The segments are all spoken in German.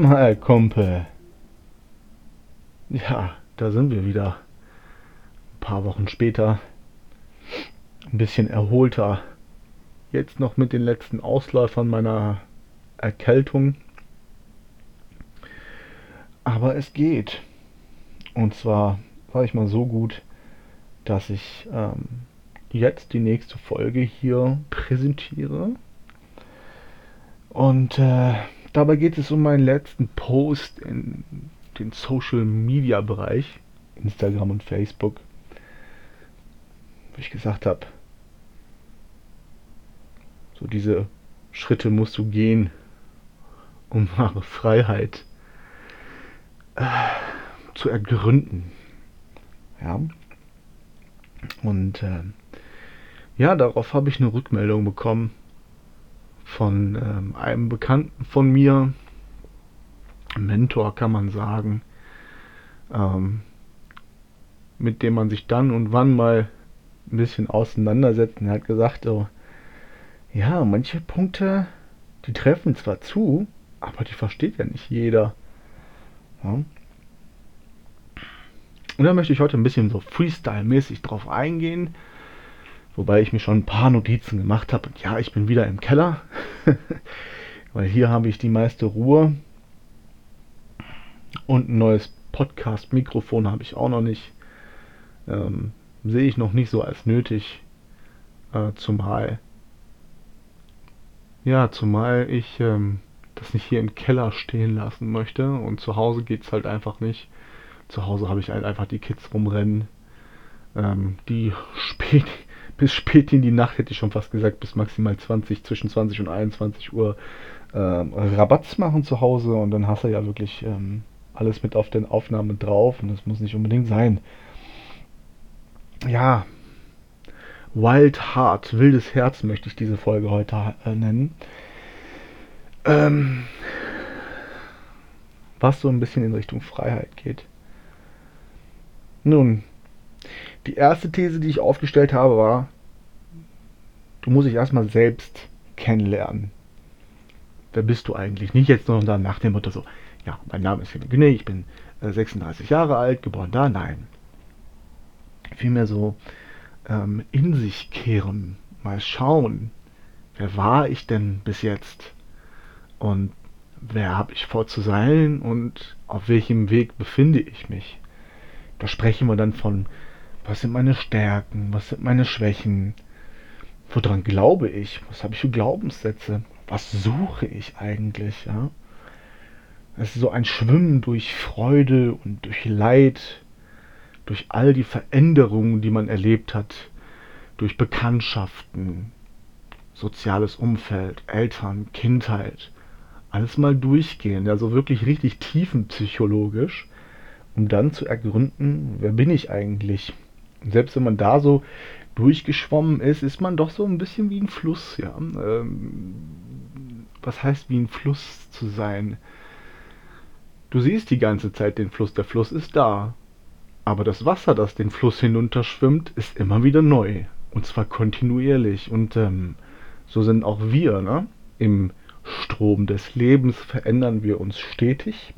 Mal, Kumpel. Ja, da sind wir wieder. Ein paar Wochen später. Ein bisschen erholter. Jetzt noch mit den letzten Ausläufern meiner Erkältung. Aber es geht. Und zwar, sage ich mal, so gut, dass ich ähm, jetzt die nächste Folge hier präsentiere. Und äh, dabei geht es um meinen letzten Post in den Social Media Bereich, Instagram und Facebook, wo ich gesagt habe, so diese Schritte musst du gehen, um wahre Freiheit äh, zu ergründen. Ja. Und äh, ja, darauf habe ich eine Rückmeldung bekommen von ähm, einem Bekannten von mir, Mentor kann man sagen, ähm, mit dem man sich dann und wann mal ein bisschen auseinandersetzt. Er hat gesagt, oh, ja, manche Punkte, die treffen zwar zu, aber die versteht ja nicht jeder. Ja. Und da möchte ich heute ein bisschen so Freestyle-mäßig drauf eingehen. Wobei ich mir schon ein paar Notizen gemacht habe. Und ja, ich bin wieder im Keller. Weil hier habe ich die meiste Ruhe. Und ein neues Podcast-Mikrofon habe ich auch noch nicht. Ähm, sehe ich noch nicht so als nötig. Äh, zumal. Ja, zumal ich ähm, das nicht hier im Keller stehen lassen möchte. Und zu Hause geht es halt einfach nicht. Zu Hause habe ich halt einfach die Kids rumrennen. Ähm, die spät, bis spät in die Nacht, hätte ich schon fast gesagt, bis maximal 20, zwischen 20 und 21 Uhr ähm, Rabatz machen zu Hause. Und dann hast du ja wirklich ähm, alles mit auf den Aufnahmen drauf. Und das muss nicht unbedingt sein. Ja, Wild Heart, wildes Herz möchte ich diese Folge heute äh, nennen. Ähm, was so ein bisschen in Richtung Freiheit geht. Nun, die erste These, die ich aufgestellt habe, war, du musst dich erstmal selbst kennenlernen. Wer bist du eigentlich? Nicht jetzt nur nach dem Motto so, ja, mein Name ist Henry Günney, ich bin äh, 36 Jahre alt, geboren da, nein. Vielmehr so ähm, in sich kehren, mal schauen, wer war ich denn bis jetzt? Und wer habe ich vor zu sein und auf welchem Weg befinde ich mich? Da sprechen wir dann von, was sind meine Stärken, was sind meine Schwächen, woran glaube ich, was habe ich für Glaubenssätze, was suche ich eigentlich, ja? Es ist so ein Schwimmen durch Freude und durch Leid, durch all die Veränderungen, die man erlebt hat, durch Bekanntschaften, soziales Umfeld, Eltern, Kindheit, alles mal durchgehen, also wirklich richtig tiefenpsychologisch um dann zu ergründen, wer bin ich eigentlich? Selbst wenn man da so durchgeschwommen ist, ist man doch so ein bisschen wie ein Fluss, ja. Ähm, was heißt wie ein Fluss zu sein? Du siehst die ganze Zeit den Fluss, der Fluss ist da. Aber das Wasser, das den Fluss hinunterschwimmt, ist immer wieder neu. Und zwar kontinuierlich. Und ähm, so sind auch wir, ne? Im Strom des Lebens verändern wir uns stetig.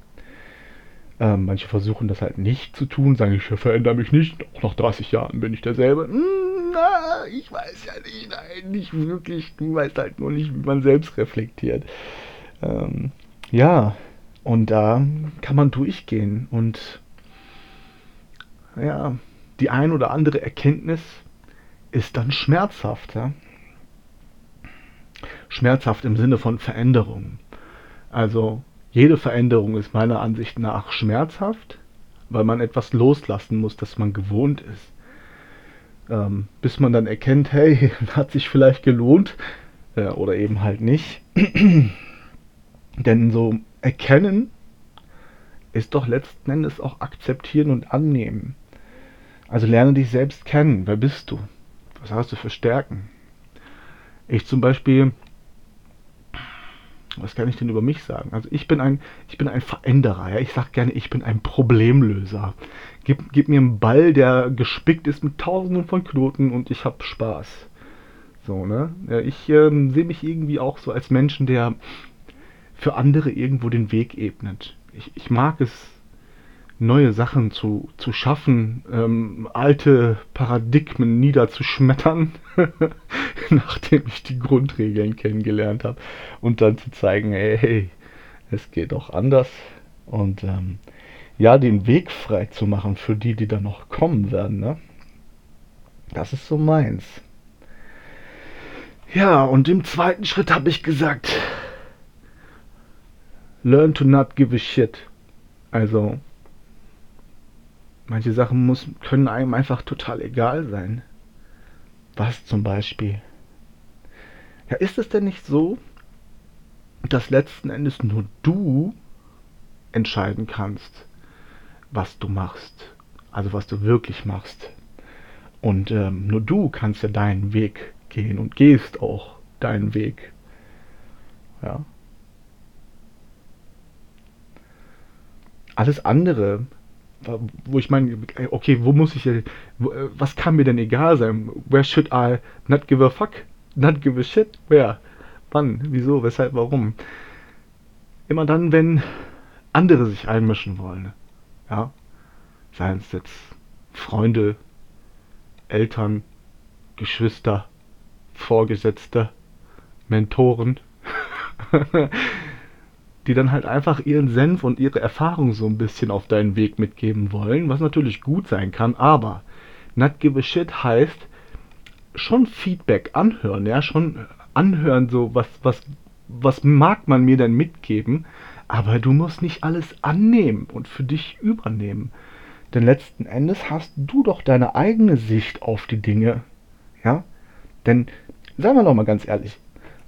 Ähm, manche versuchen das halt nicht zu tun, sagen, ich verändere mich nicht, auch nach 30 Jahren bin ich derselbe. Hm, na, ich weiß ja nicht, nein, nicht wirklich. Du weißt halt nur nicht, wie man selbst reflektiert. Ähm, ja, und da kann man durchgehen und ja, die ein oder andere Erkenntnis ist dann schmerzhaft. Ja? Schmerzhaft im Sinne von Veränderung. Also jede Veränderung ist meiner Ansicht nach schmerzhaft, weil man etwas loslassen muss, das man gewohnt ist. Ähm, bis man dann erkennt, hey, hat sich vielleicht gelohnt äh, oder eben halt nicht. Denn so erkennen ist doch letzten Endes auch akzeptieren und annehmen. Also lerne dich selbst kennen. Wer bist du? Was hast du für Stärken? Ich zum Beispiel was kann ich denn über mich sagen? Also ich bin ein, ich bin ein Veränderer. Ja? Ich sage gerne, ich bin ein Problemlöser. Gib, gib mir einen Ball, der gespickt ist mit tausenden von Knoten und ich habe Spaß. So, ne? Ja, ich ähm, sehe mich irgendwie auch so als Menschen, der für andere irgendwo den Weg ebnet. Ich, ich mag es, neue Sachen zu, zu schaffen, ähm, alte Paradigmen niederzuschmettern, nachdem ich die Grundregeln kennengelernt habe und dann zu zeigen, hey, es geht auch anders und ähm, ja, den Weg frei zu machen für die, die da noch kommen werden, ne? Das ist so meins. Ja, und im zweiten Schritt habe ich gesagt, learn to not give a shit. Also, manche Sachen muss, können einem einfach total egal sein. Was zum Beispiel? Ja, ist es denn nicht so, dass letzten Endes nur du entscheiden kannst, was du machst? Also was du wirklich machst. Und ähm, nur du kannst ja deinen Weg gehen und gehst auch deinen Weg. Ja. Alles andere, wo ich meine, okay, wo muss ich, äh, was kann mir denn egal sein? Where should I not give a fuck? Not give a shit? Where? Wann? Wieso? Weshalb? Warum? Immer dann, wenn andere sich einmischen wollen. Ja. Seien es jetzt Freunde, Eltern, Geschwister, Vorgesetzte, Mentoren, die dann halt einfach ihren Senf und ihre Erfahrung so ein bisschen auf deinen Weg mitgeben wollen, was natürlich gut sein kann, aber not give a shit heißt schon Feedback anhören, ja, schon anhören, so was, was, was mag man mir denn mitgeben, aber du musst nicht alles annehmen und für dich übernehmen. Denn letzten Endes hast du doch deine eigene Sicht auf die Dinge. Ja? Denn, sagen wir doch mal ganz ehrlich,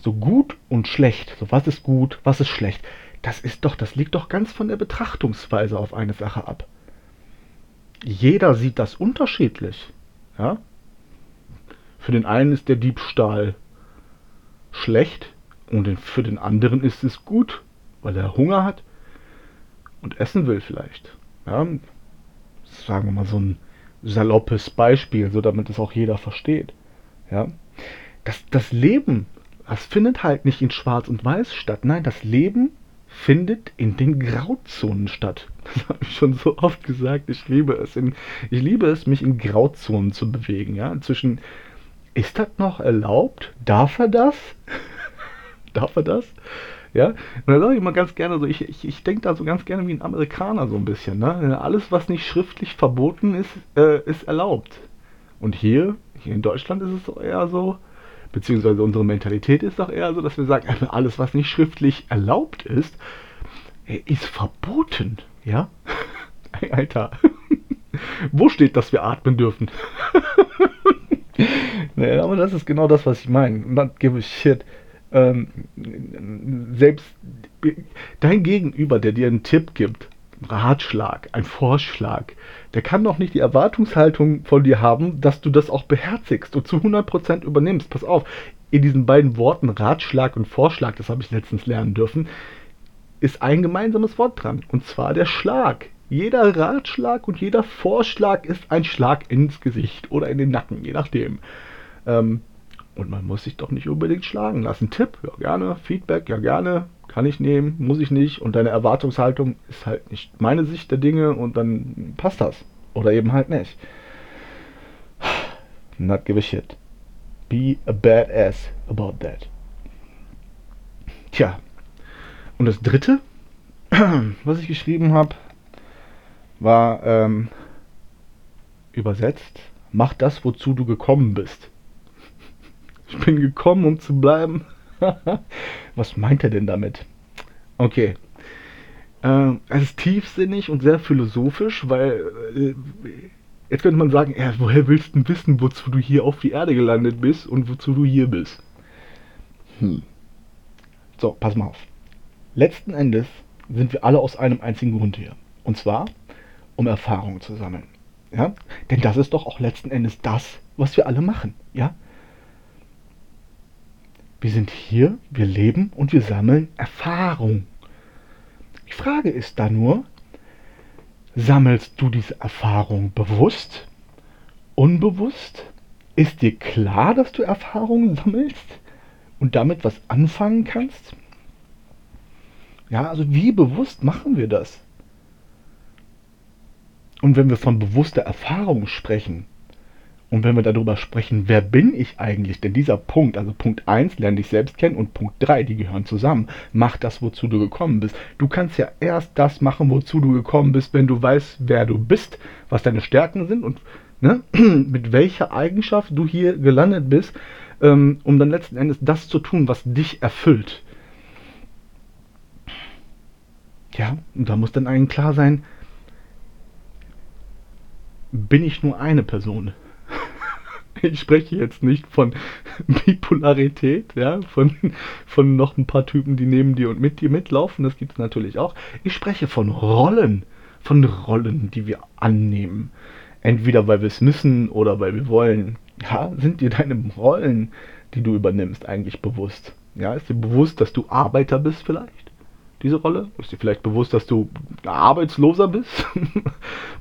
so gut und schlecht, so was ist gut, was ist schlecht, das ist doch, das liegt doch ganz von der Betrachtungsweise auf eine Sache ab. Jeder sieht das unterschiedlich. Ja? Für den einen ist der Diebstahl schlecht und für den anderen ist es gut, weil er Hunger hat und essen will vielleicht. Ja? sagen wir mal, so ein saloppes Beispiel, so damit es auch jeder versteht. Ja? Das, das Leben, das findet halt nicht in Schwarz und Weiß statt. Nein, das Leben findet in den Grauzonen statt. Das habe ich schon so oft gesagt. Ich liebe es. In, ich liebe es, mich in Grauzonen zu bewegen. Ja? Zwischen, ist das noch erlaubt? Darf er das? Darf er das? Ja, und da sage ich immer ganz gerne so, ich, ich, ich denke da so ganz gerne wie ein Amerikaner so ein bisschen. Ne? Alles, was nicht schriftlich verboten ist, äh, ist erlaubt. Und hier, hier in Deutschland ist es eher so, beziehungsweise unsere Mentalität ist doch eher so, dass wir sagen, alles, was nicht schriftlich erlaubt ist, äh, ist verboten. Ja? Alter. Wo steht, dass wir atmen dürfen? nee, aber das ist genau das, was ich meine. Not give a shit ähm, selbst dein Gegenüber, der dir einen Tipp gibt, Ratschlag, ein Vorschlag, der kann doch nicht die Erwartungshaltung von dir haben, dass du das auch beherzigst und zu 100% übernimmst. Pass auf, in diesen beiden Worten Ratschlag und Vorschlag, das habe ich letztens lernen dürfen, ist ein gemeinsames Wort dran, und zwar der Schlag. Jeder Ratschlag und jeder Vorschlag ist ein Schlag ins Gesicht oder in den Nacken, je nachdem. Ähm, und man muss sich doch nicht unbedingt schlagen lassen. Tipp, ja gerne. Feedback, ja gerne. Kann ich nehmen, muss ich nicht. Und deine Erwartungshaltung ist halt nicht meine Sicht der Dinge und dann passt das. Oder eben halt nicht. Not give a shit. Be a badass about that. Tja. Und das dritte, was ich geschrieben habe, war ähm, übersetzt, mach das, wozu du gekommen bist. Ich bin gekommen, um zu bleiben. Was meint er denn damit? Okay. Äh, es ist tiefsinnig und sehr philosophisch, weil äh, jetzt könnte man sagen, ja, woher willst du wissen, wozu du hier auf die Erde gelandet bist und wozu du hier bist? Hm. So, pass mal auf. Letzten Endes sind wir alle aus einem einzigen Grund hier. Und zwar, um Erfahrungen zu sammeln. Ja? Denn das ist doch auch letzten Endes das, was wir alle machen. Ja? Wir sind hier, wir leben und wir sammeln Erfahrung. Die Frage ist da nur, sammelst du diese Erfahrung bewusst, unbewusst? Ist dir klar, dass du Erfahrungen sammelst und damit was anfangen kannst? Ja, also wie bewusst machen wir das? Und wenn wir von bewusster Erfahrung sprechen, und wenn wir darüber sprechen, wer bin ich eigentlich? Denn dieser Punkt, also Punkt 1, lerne dich selbst kennen und Punkt 3, die gehören zusammen. Mach das, wozu du gekommen bist. Du kannst ja erst das machen, wozu du gekommen bist, wenn du weißt, wer du bist, was deine Stärken sind und ne, mit welcher Eigenschaft du hier gelandet bist, ähm, um dann letzten Endes das zu tun, was dich erfüllt. Ja, und da muss dann allen klar sein, bin ich nur eine Person? Ich spreche jetzt nicht von Bipolarität, ja, von, von noch ein paar Typen, die neben dir und mit dir mitlaufen, das gibt es natürlich auch. Ich spreche von Rollen, von Rollen, die wir annehmen. Entweder weil wir es müssen oder weil wir wollen. Ja, sind dir deine Rollen, die du übernimmst, eigentlich bewusst? Ja, ist dir bewusst, dass du Arbeiter bist vielleicht? Diese Rolle? Ist dir vielleicht bewusst, dass du Arbeitsloser bist?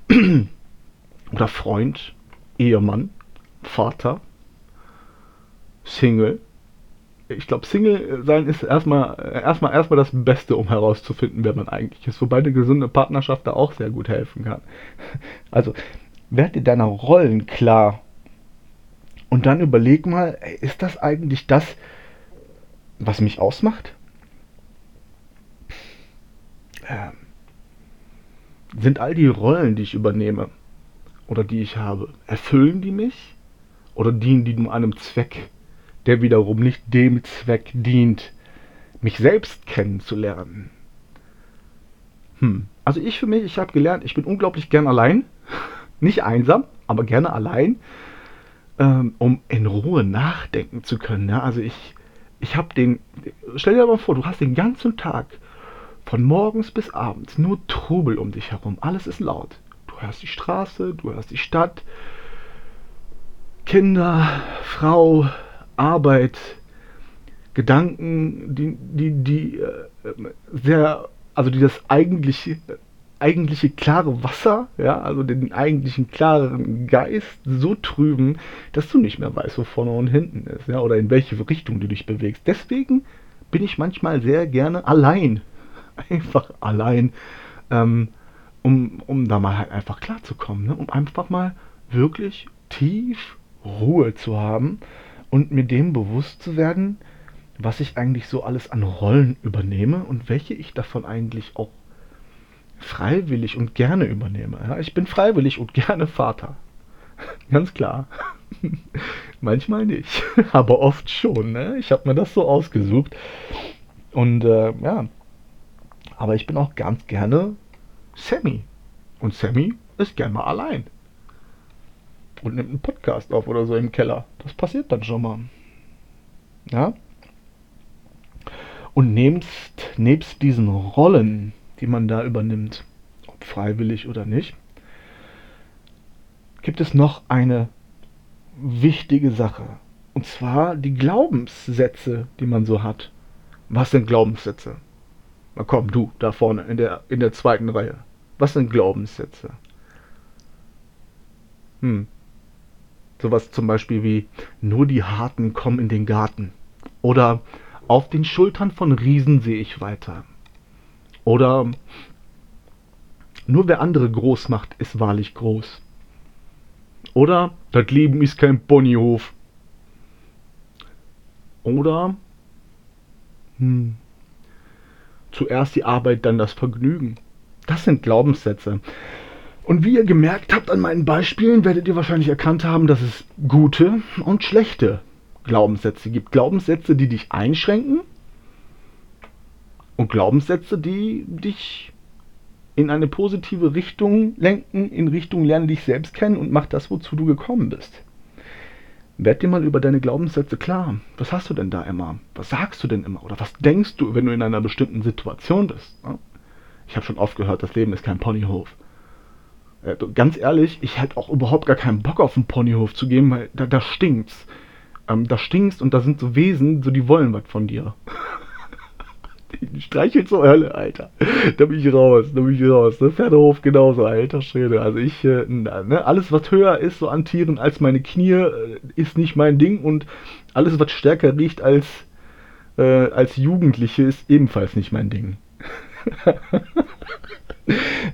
oder Freund, Ehemann, Vater, Single. Ich glaube, Single sein ist erstmal, erstmal, erstmal das Beste, um herauszufinden, wer man eigentlich ist. Wobei eine gesunde Partnerschaft da auch sehr gut helfen kann. Also, werd dir deiner Rollen klar. Und dann überleg mal, ist das eigentlich das, was mich ausmacht? Ähm, sind all die Rollen, die ich übernehme oder die ich habe, erfüllen die mich? Oder dienen die nur einem Zweck, der wiederum nicht dem Zweck dient, mich selbst kennenzulernen. Hm. Also ich für mich, ich habe gelernt, ich bin unglaublich gern allein, nicht einsam, aber gerne allein, ähm, um in Ruhe nachdenken zu können. Ja? Also ich, ich habe den, stell dir mal vor, du hast den ganzen Tag von morgens bis abends nur Trubel um dich herum, alles ist laut. Du hörst die Straße, du hörst die Stadt, Kinder, Frau, Arbeit, Gedanken, die, die, die äh, sehr, also die das eigentliche, eigentliche klare Wasser, ja, also den eigentlichen klaren Geist so trüben, dass du nicht mehr weißt, wo vorne und hinten ist, ja, oder in welche Richtung du dich bewegst. Deswegen bin ich manchmal sehr gerne allein. Einfach allein, ähm, um, um da mal halt einfach klarzukommen, ne? um einfach mal wirklich tief Ruhe zu haben und mir dem bewusst zu werden, was ich eigentlich so alles an Rollen übernehme und welche ich davon eigentlich auch freiwillig und gerne übernehme. Ja, ich bin freiwillig und gerne Vater. Ganz klar. Manchmal nicht, aber oft schon. Ne? Ich habe mir das so ausgesucht. Und äh, ja, aber ich bin auch ganz gerne Sammy. Und Sammy ist gern mal allein und nimmt einen Podcast auf oder so im Keller. Das passiert dann schon mal. Ja? Und nebst, nebst diesen Rollen, die man da übernimmt, ob freiwillig oder nicht, gibt es noch eine wichtige Sache. Und zwar die Glaubenssätze, die man so hat. Was sind Glaubenssätze? Na komm, du, da vorne in der, in der zweiten Reihe. Was sind Glaubenssätze? Hm, Sowas zum Beispiel wie nur die Harten kommen in den Garten. Oder auf den Schultern von Riesen sehe ich weiter. Oder nur wer andere groß macht, ist wahrlich groß. Oder das Leben ist kein Ponyhof. Oder hm, zuerst die Arbeit, dann das Vergnügen. Das sind Glaubenssätze. Und wie ihr gemerkt habt an meinen Beispielen, werdet ihr wahrscheinlich erkannt haben, dass es gute und schlechte Glaubenssätze gibt. Glaubenssätze, die dich einschränken und Glaubenssätze, die dich in eine positive Richtung lenken, in Richtung lerne dich selbst kennen und mach das, wozu du gekommen bist. Werd dir mal über deine Glaubenssätze klar. Was hast du denn da immer? Was sagst du denn immer? Oder was denkst du, wenn du in einer bestimmten Situation bist? Ich habe schon oft gehört, das Leben ist kein Ponyhof. Äh, ganz ehrlich, ich hätte auch überhaupt gar keinen Bock auf einen Ponyhof zu gehen, weil da, da stinkt's. Ähm, da stinkt's und da sind so Wesen, so die wollen was von dir. die streichelt zur Hölle, Alter. Da bin ich raus, da bin ich raus. Ne? Pferdehof genauso, alter Schwede. Also ich, äh, ne, alles was höher ist so an Tieren als meine Knie, äh, ist nicht mein Ding und alles was stärker riecht als, äh, als Jugendliche ist ebenfalls nicht mein Ding.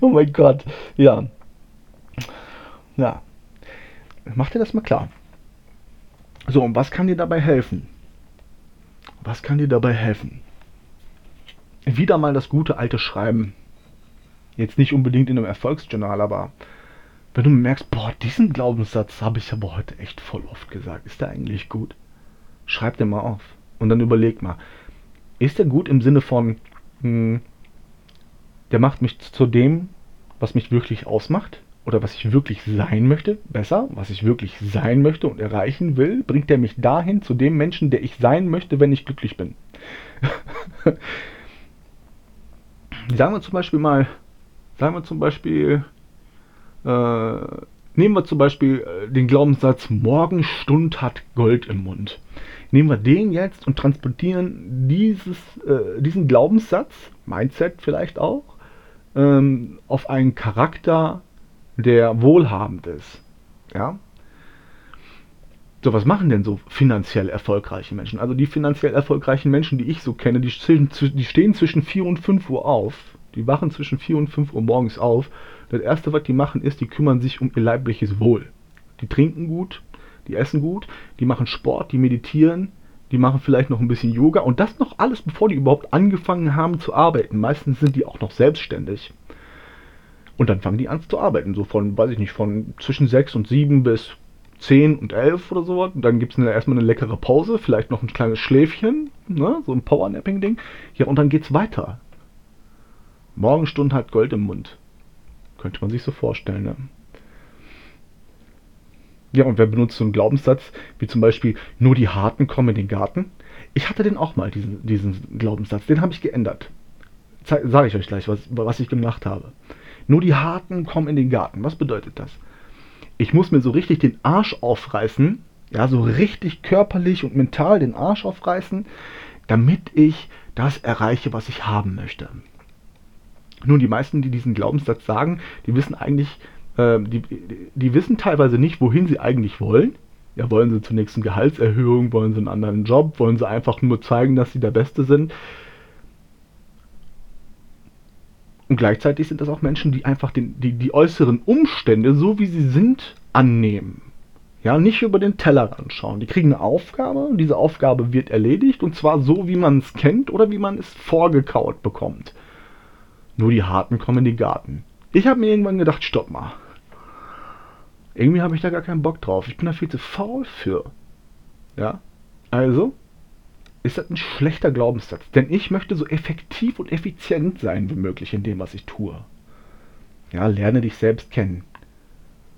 oh mein Gott. Ja. Ja. Mach dir das mal klar. So, und was kann dir dabei helfen? Was kann dir dabei helfen? Wieder mal das gute alte Schreiben. Jetzt nicht unbedingt in einem Erfolgsjournal, aber wenn du merkst, boah, diesen Glaubenssatz habe ich aber heute echt voll oft gesagt. Ist der eigentlich gut? Schreib den mal auf. Und dann überleg mal, ist der gut im Sinne von, hm, der macht mich zu dem, was mich wirklich ausmacht? Oder was ich wirklich sein möchte? Besser, was ich wirklich sein möchte und erreichen will? Bringt der mich dahin zu dem Menschen, der ich sein möchte, wenn ich glücklich bin? sagen wir zum Beispiel mal, sagen wir zum Beispiel, äh, nehmen wir zum Beispiel äh, den Glaubenssatz, Morgenstund hat Gold im Mund. Nehmen wir den jetzt und transportieren dieses, äh, diesen Glaubenssatz, Mindset vielleicht auch, ähm, auf einen Charakter, der wohlhabend ist. Ja? So, was machen denn so finanziell erfolgreiche Menschen? Also die finanziell erfolgreichen Menschen, die ich so kenne, die, die stehen zwischen 4 und 5 Uhr auf. Die wachen zwischen 4 und 5 Uhr morgens auf. Das erste, was die machen, ist, die kümmern sich um ihr leibliches Wohl. Die trinken gut, die essen gut, die machen Sport, die meditieren, die machen vielleicht noch ein bisschen Yoga und das noch alles, bevor die überhaupt angefangen haben zu arbeiten. Meistens sind die auch noch selbstständig. Und dann fangen die an zu arbeiten, so von, weiß ich nicht, von zwischen 6 und 7 bis 10 und 11 oder so. Und dann gibt es erstmal eine leckere Pause, vielleicht noch ein kleines Schläfchen, ne? so ein Powernapping-Ding. Ja, und dann geht's weiter. Morgenstund hat Gold im Mund. Könnte man sich so vorstellen, ne? Ja, und wer benutzt so einen Glaubenssatz, wie zum Beispiel, nur die Harten kommen in den Garten? Ich hatte den auch mal, diesen, diesen Glaubenssatz. Den habe ich geändert. Sage ich euch gleich, was, was ich gemacht habe. Nur die Harten kommen in den Garten. Was bedeutet das? Ich muss mir so richtig den Arsch aufreißen, ja, so richtig körperlich und mental den Arsch aufreißen, damit ich das erreiche, was ich haben möchte. Nun, die meisten, die diesen Glaubenssatz sagen, die wissen eigentlich, äh, die, die wissen teilweise nicht, wohin sie eigentlich wollen. Ja, wollen sie zunächst eine Gehaltserhöhung, wollen sie einen anderen Job, wollen sie einfach nur zeigen, dass sie der Beste sind. Und gleichzeitig sind das auch Menschen, die einfach den, die, die äußeren Umstände, so wie sie sind, annehmen. Ja, nicht über den Teller anschauen. Die kriegen eine Aufgabe und diese Aufgabe wird erledigt und zwar so, wie man es kennt oder wie man es vorgekaut bekommt. Nur die Harten kommen in den Garten. Ich habe mir irgendwann gedacht, stopp mal. Irgendwie habe ich da gar keinen Bock drauf. Ich bin da viel zu faul für. Ja, also ist das ein schlechter Glaubenssatz. Denn ich möchte so effektiv und effizient sein wie möglich in dem, was ich tue. Ja, lerne dich selbst kennen.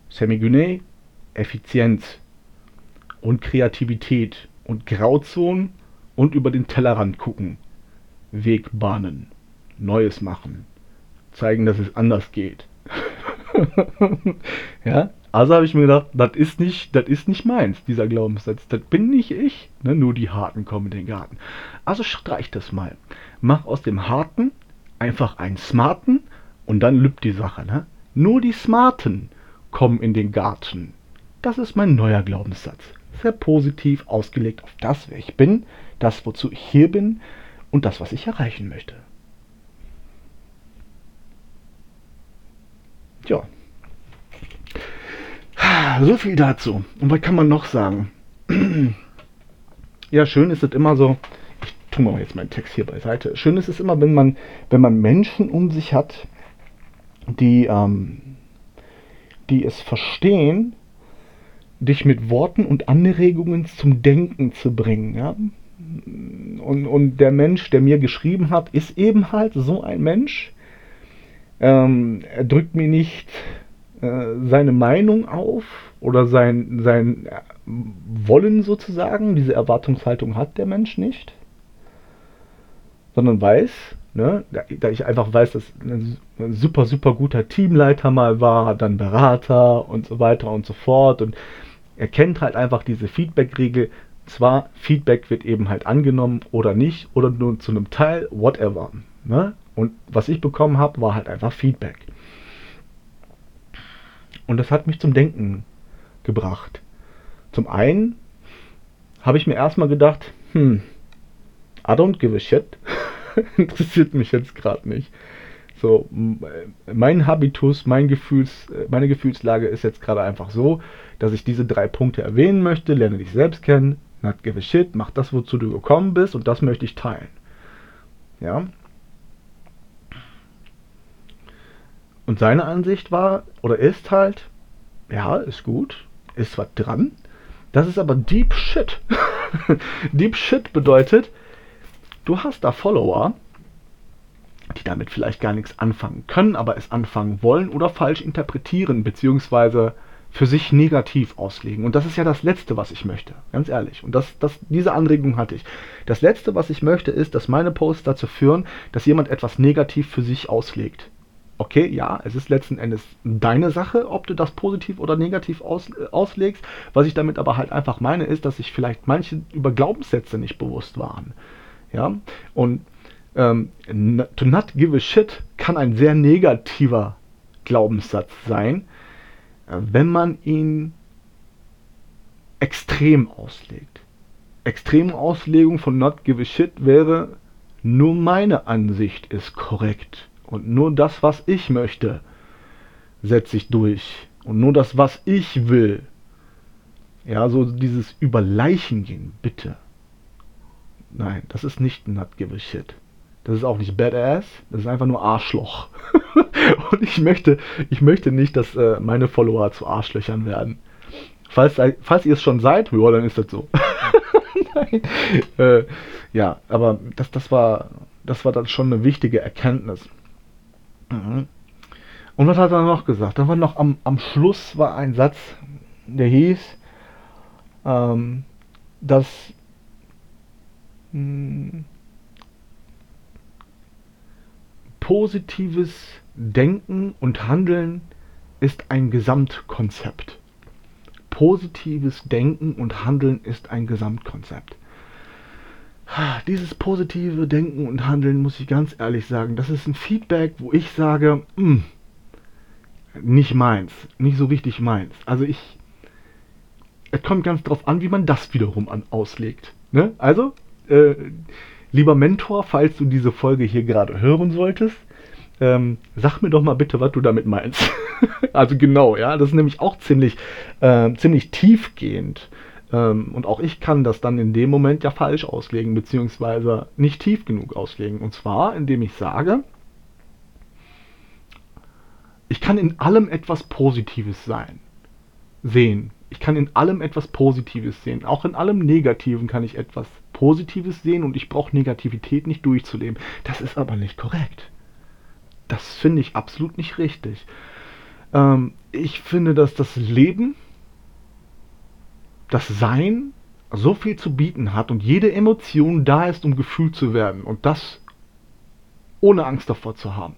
Sammy Gunet, Effizienz und Kreativität und Grauzonen und über den Tellerrand gucken. Weg bahnen. Neues machen. Zeigen, dass es anders geht. ja, also habe ich mir gedacht, das ist nicht, das ist nicht meins, dieser Glaubenssatz. Das bin nicht ich. Ne? Nur die Harten kommen in den Garten. Also streich das mal. Mach aus dem Harten einfach einen Smarten und dann lübt die Sache. Ne? Nur die Smarten kommen in den Garten. Das ist mein neuer Glaubenssatz. Sehr positiv ausgelegt auf das, wer ich bin, das, wozu ich hier bin und das, was ich erreichen möchte. Ja, so viel dazu. Und was kann man noch sagen? ja, schön ist es immer so. Ich tue mal jetzt meinen Text hier beiseite. Schön ist es immer, wenn man, wenn man Menschen um sich hat, die, ähm, die es verstehen, dich mit Worten und Anregungen zum Denken zu bringen. Ja? Und, und der Mensch, der mir geschrieben hat, ist eben halt so ein Mensch. Ähm, er drückt mir nicht seine Meinung auf oder sein, sein Wollen sozusagen. Diese Erwartungshaltung hat der Mensch nicht, sondern weiß, ne, da ich einfach weiß, dass ein super, super guter Teamleiter mal war, dann Berater und so weiter und so fort. Und er kennt halt einfach diese Feedback-Regel. Zwar, Feedback wird eben halt angenommen oder nicht, oder nur zu einem Teil, whatever. Ne? Und was ich bekommen habe, war halt einfach Feedback. Und das hat mich zum Denken gebracht. Zum einen habe ich mir erstmal gedacht, hm, I don't give a shit. interessiert mich jetzt gerade nicht. So, mein Habitus, mein Gefühls, meine Gefühlslage ist jetzt gerade einfach so, dass ich diese drei Punkte erwähnen möchte. Lerne dich selbst kennen, not give a shit, mach das, wozu du gekommen bist und das möchte ich teilen. Ja. Und seine Ansicht war oder ist halt, ja, ist gut, ist was dran. Das ist aber Deep Shit. Deep Shit bedeutet, du hast da Follower, die damit vielleicht gar nichts anfangen können, aber es anfangen wollen oder falsch interpretieren, beziehungsweise für sich negativ auslegen. Und das ist ja das Letzte, was ich möchte, ganz ehrlich. Und das, das, diese Anregung hatte ich. Das Letzte, was ich möchte, ist, dass meine Posts dazu führen, dass jemand etwas negativ für sich auslegt. Okay, ja, es ist letzten Endes deine Sache, ob du das positiv oder negativ aus, äh, auslegst. Was ich damit aber halt einfach meine, ist, dass sich vielleicht manche über Glaubenssätze nicht bewusst waren. Ja, und ähm, to not give a shit kann ein sehr negativer Glaubenssatz sein, äh, wenn man ihn extrem auslegt. Extreme Auslegung von not give a shit wäre, nur meine Ansicht ist korrekt und nur das, was ich möchte, setze ich durch und nur das, was ich will. Ja, so dieses über Leichen gehen, bitte. Nein, das ist nicht not give a shit. Das ist auch nicht Badass, das ist einfach nur Arschloch. und ich möchte, ich möchte nicht, dass äh, meine Follower zu Arschlöchern werden. Falls, falls ihr es schon seid, ja, dann ist das so. Nein. Äh, ja, aber das, das, war, das war dann schon eine wichtige Erkenntnis. Mhm. Und was hat er noch gesagt? Da war noch am, am Schluss war ein Satz, der hieß, ähm, dass hm, positives Denken und Handeln ist ein Gesamtkonzept. Positives Denken und Handeln ist ein Gesamtkonzept. Dieses positive Denken und Handeln, muss ich ganz ehrlich sagen, das ist ein Feedback, wo ich sage, mh, hm, nicht meins, nicht so richtig meins. Also ich, es kommt ganz drauf an, wie man das wiederum an, auslegt. Ne? Also, äh, Lieber Mentor, falls du diese Folge hier gerade hören solltest, ähm, sag mir doch mal bitte, was du damit meinst. also genau, ja, das ist nämlich auch ziemlich, äh, ziemlich tiefgehend. Ähm, und auch ich kann das dann in dem Moment ja falsch auslegen, beziehungsweise nicht tief genug auslegen. Und zwar, indem ich sage, ich kann in allem etwas Positives sein, sehen. Ich kann in allem etwas Positives sehen. Auch in allem Negativen kann ich etwas Positives sehen und ich brauche Negativität nicht durchzuleben. Das ist aber nicht korrekt. Das finde ich absolut nicht richtig. Ähm, ich finde, dass das Leben, das Sein so viel zu bieten hat und jede Emotion da ist, um gefühlt zu werden. Und das ohne Angst davor zu haben.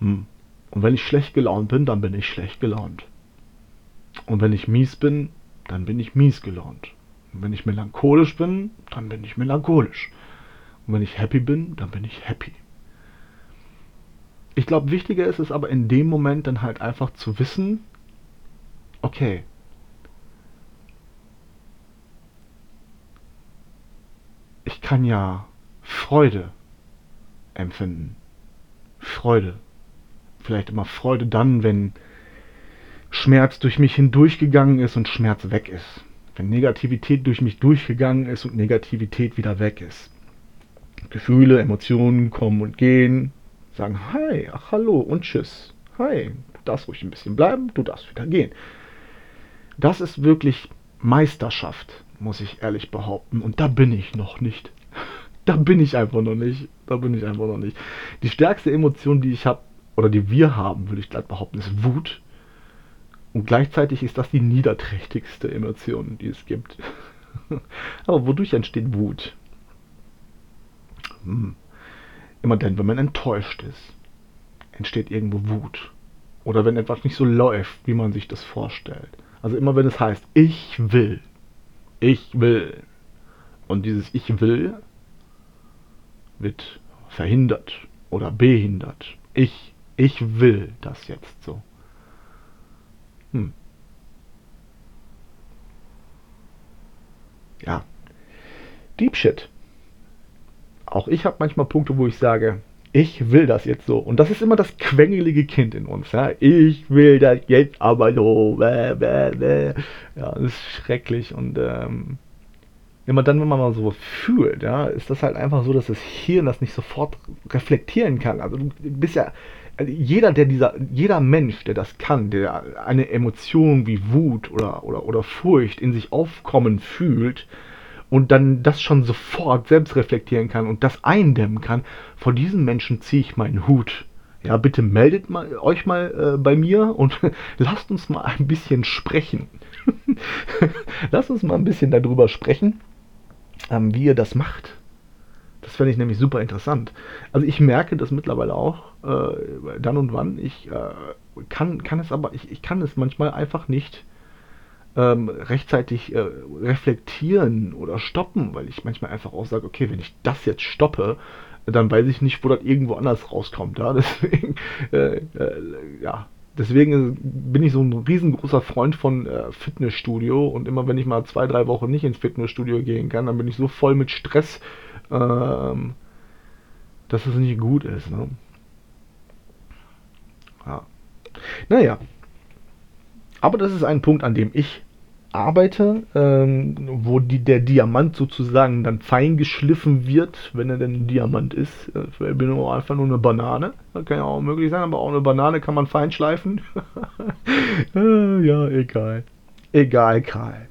Hm. Und wenn ich schlecht gelaunt bin, dann bin ich schlecht gelaunt. Und wenn ich mies bin, dann bin ich mies gelaunt. Und wenn ich melancholisch bin, dann bin ich melancholisch. Und wenn ich happy bin, dann bin ich happy. Ich glaube, wichtiger ist es aber in dem Moment dann halt einfach zu wissen, okay, ich kann ja Freude empfinden. Freude. Vielleicht immer Freude dann, wenn Schmerz durch mich hindurchgegangen ist und Schmerz weg ist wenn Negativität durch mich durchgegangen ist und Negativität wieder weg ist. Gefühle, Emotionen kommen und gehen, sagen Hi, ach hallo und Tschüss. Hi, du darfst ruhig ein bisschen bleiben, du darfst wieder gehen. Das ist wirklich Meisterschaft, muss ich ehrlich behaupten. Und da bin ich noch nicht. Da bin ich einfach noch nicht. Da bin ich einfach noch nicht. Die stärkste Emotion, die ich habe, oder die wir haben, würde ich gleich behaupten, ist Wut. Und gleichzeitig ist das die niederträchtigste Emotion, die es gibt. Aber wodurch entsteht Wut? Hm. Immer dann, wenn man enttäuscht ist, entsteht irgendwo Wut. Oder wenn etwas nicht so läuft, wie man sich das vorstellt. Also immer wenn es heißt, ich will, ich will. Und dieses Ich will wird verhindert oder behindert. Ich, ich will das jetzt so. Hm. Ja. Deep Shit. auch ich habe manchmal Punkte, wo ich sage, ich will das jetzt so. Und das ist immer das quengelige Kind in uns. Ja? Ich will das jetzt aber so. Bäh, bäh, bäh. Ja, das ist schrecklich. Und ähm, immer dann, wenn man mal so fühlt, ja, ist das halt einfach so, dass das Hirn das nicht sofort reflektieren kann. Also du bist ja, also jeder, der dieser, jeder Mensch, der das kann, der eine Emotion wie Wut oder, oder, oder Furcht in sich aufkommen fühlt, und dann das schon sofort selbst reflektieren kann und das eindämmen kann, vor diesen Menschen ziehe ich meinen Hut. Ja, bitte meldet mal, euch mal äh, bei mir und lasst uns mal ein bisschen sprechen. lasst uns mal ein bisschen darüber sprechen, ähm, wie ihr das macht. Das fände ich nämlich super interessant. Also ich merke das mittlerweile auch, äh, dann und wann. Ich äh, kann, kann es aber, ich, ich kann es manchmal einfach nicht ähm, rechtzeitig äh, reflektieren oder stoppen, weil ich manchmal einfach auch sage, okay, wenn ich das jetzt stoppe, dann weiß ich nicht, wo das irgendwo anders rauskommt. Ja? Deswegen, äh, äh, ja, deswegen bin ich so ein riesengroßer Freund von äh, Fitnessstudio und immer wenn ich mal zwei, drei Wochen nicht ins Fitnessstudio gehen kann, dann bin ich so voll mit Stress, ähm, dass es nicht gut ist. Ne? Ja. Naja. Aber das ist ein Punkt, an dem ich arbeite, ähm, wo die, der Diamant sozusagen dann fein geschliffen wird, wenn er denn ein Diamant ist. Ich bin nur einfach nur eine Banane. Das kann ja auch möglich sein, aber auch eine Banane kann man fein schleifen. ja, egal. Egal, Karl.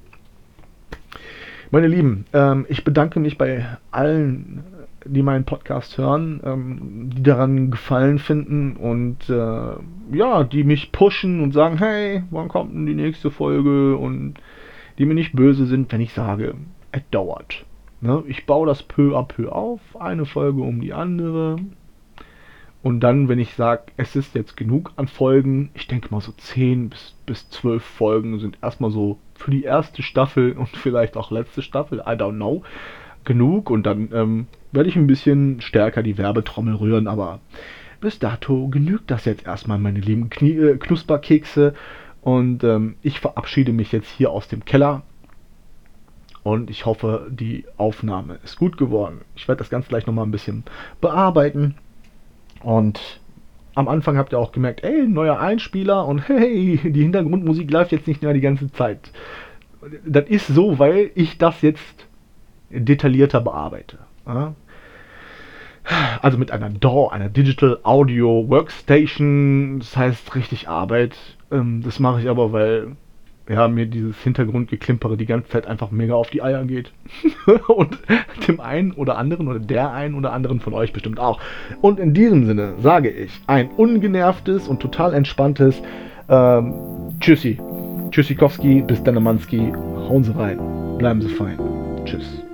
Meine Lieben, ähm, ich bedanke mich bei allen die meinen Podcast hören, ähm, die daran Gefallen finden und äh, ja, die mich pushen und sagen, hey, wann kommt denn die nächste Folge? Und die mir nicht böse sind, wenn ich sage, es dauert. Ne? Ich baue das peu à peu auf, eine Folge um die andere. Und dann, wenn ich sage, es ist jetzt genug an Folgen, ich denke mal so 10 bis, bis 12 Folgen sind erstmal so für die erste Staffel und vielleicht auch letzte Staffel, I don't know, genug. Und dann ähm, werde ich ein bisschen stärker die Werbetrommel rühren, aber bis dato genügt das jetzt erstmal, meine lieben Knie äh, Knusperkekse. Und ähm, ich verabschiede mich jetzt hier aus dem Keller. Und ich hoffe, die Aufnahme ist gut geworden. Ich werde das Ganze gleich nochmal ein bisschen bearbeiten. Und am Anfang habt ihr auch gemerkt, ey, neuer Einspieler und hey, die Hintergrundmusik läuft jetzt nicht mehr die ganze Zeit. Das ist so, weil ich das jetzt detaillierter bearbeite. Ja? Also mit einer DAW, einer Digital Audio Workstation, das heißt richtig Arbeit. Ähm, das mache ich aber, weil ja, mir dieses Hintergrundgeklimpere die ganze Zeit einfach mega auf die Eier geht. und dem einen oder anderen oder der einen oder anderen von euch bestimmt auch. Und in diesem Sinne sage ich ein ungenervtes und total entspanntes ähm, Tschüssi. Tschüssikowski, bis dann, Hauen Sie rein. Bleiben Sie fein. Tschüss.